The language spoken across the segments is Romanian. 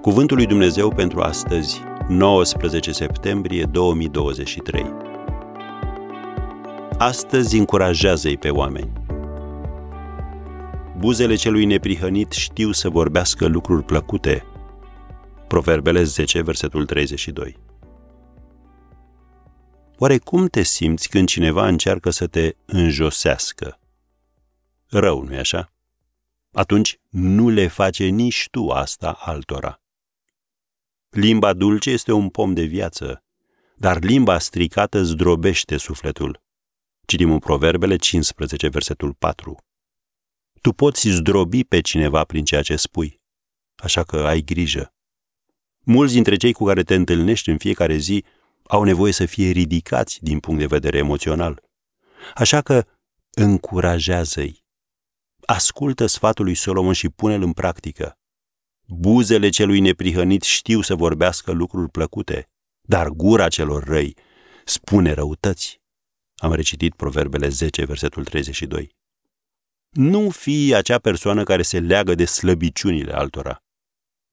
Cuvântul lui Dumnezeu pentru astăzi, 19 septembrie 2023. Astăzi încurajează-i pe oameni. Buzele celui neprihănit știu să vorbească lucruri plăcute. Proverbele 10, versetul 32. Oare cum te simți când cineva încearcă să te înjosească? Rău, nu-i așa? Atunci nu le face nici tu asta altora. Limba dulce este un pom de viață, dar limba stricată zdrobește sufletul. Citim în Proverbele 15, versetul 4. Tu poți zdrobi pe cineva prin ceea ce spui, așa că ai grijă. Mulți dintre cei cu care te întâlnești în fiecare zi au nevoie să fie ridicați din punct de vedere emoțional. Așa că încurajează-i. Ascultă sfatul lui Solomon și pune-l în practică. Buzele celui neprihănit știu să vorbească lucruri plăcute, dar gura celor răi spune răutăți. Am recitit Proverbele 10, versetul 32. Nu fii acea persoană care se leagă de slăbiciunile altora.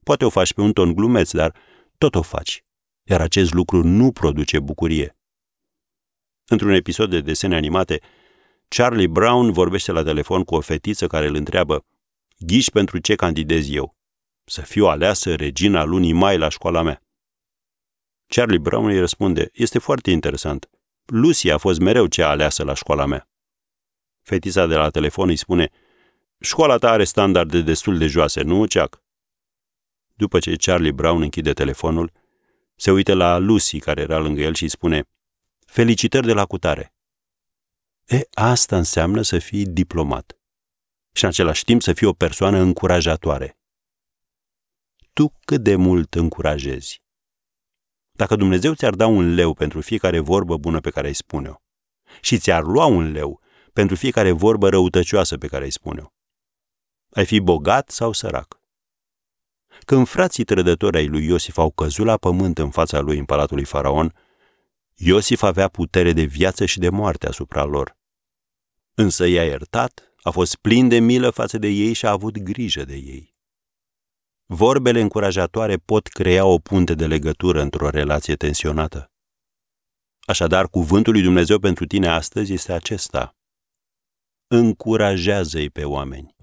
Poate o faci pe un ton glumeț, dar tot o faci, iar acest lucru nu produce bucurie. Într-un episod de desene animate, Charlie Brown vorbește la telefon cu o fetiță care îl întreabă Ghiși pentru ce candidez eu? Să fiu aleasă regina lunii mai la școala mea. Charlie Brown îi răspunde, este foarte interesant. Lucy a fost mereu cea aleasă la școala mea. Fetița de la telefon îi spune, școala ta are standarde destul de joase, nu, Chuck? După ce Charlie Brown închide telefonul, se uită la Lucy, care era lângă el, și îi spune, felicitări de la cutare. E, asta înseamnă să fii diplomat. Și în același timp să fii o persoană încurajatoare tu cât de mult încurajezi. Dacă Dumnezeu ți-ar da un leu pentru fiecare vorbă bună pe care îi spune-o și ți-ar lua un leu pentru fiecare vorbă răutăcioasă pe care îi spune-o, ai fi bogat sau sărac? Când frații trădători ai lui Iosif au căzut la pământ în fața lui în palatul lui Faraon, Iosif avea putere de viață și de moarte asupra lor. Însă i-a iertat, a fost plin de milă față de ei și a avut grijă de ei. Vorbele încurajatoare pot crea o punte de legătură într-o relație tensionată. Așadar, cuvântul lui Dumnezeu pentru tine astăzi este acesta. Încurajează-i pe oameni.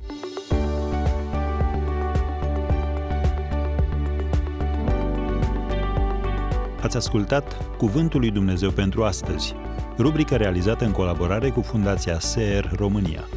Ați ascultat Cuvântul lui Dumnezeu pentru astăzi, rubrica realizată în colaborare cu Fundația SER România.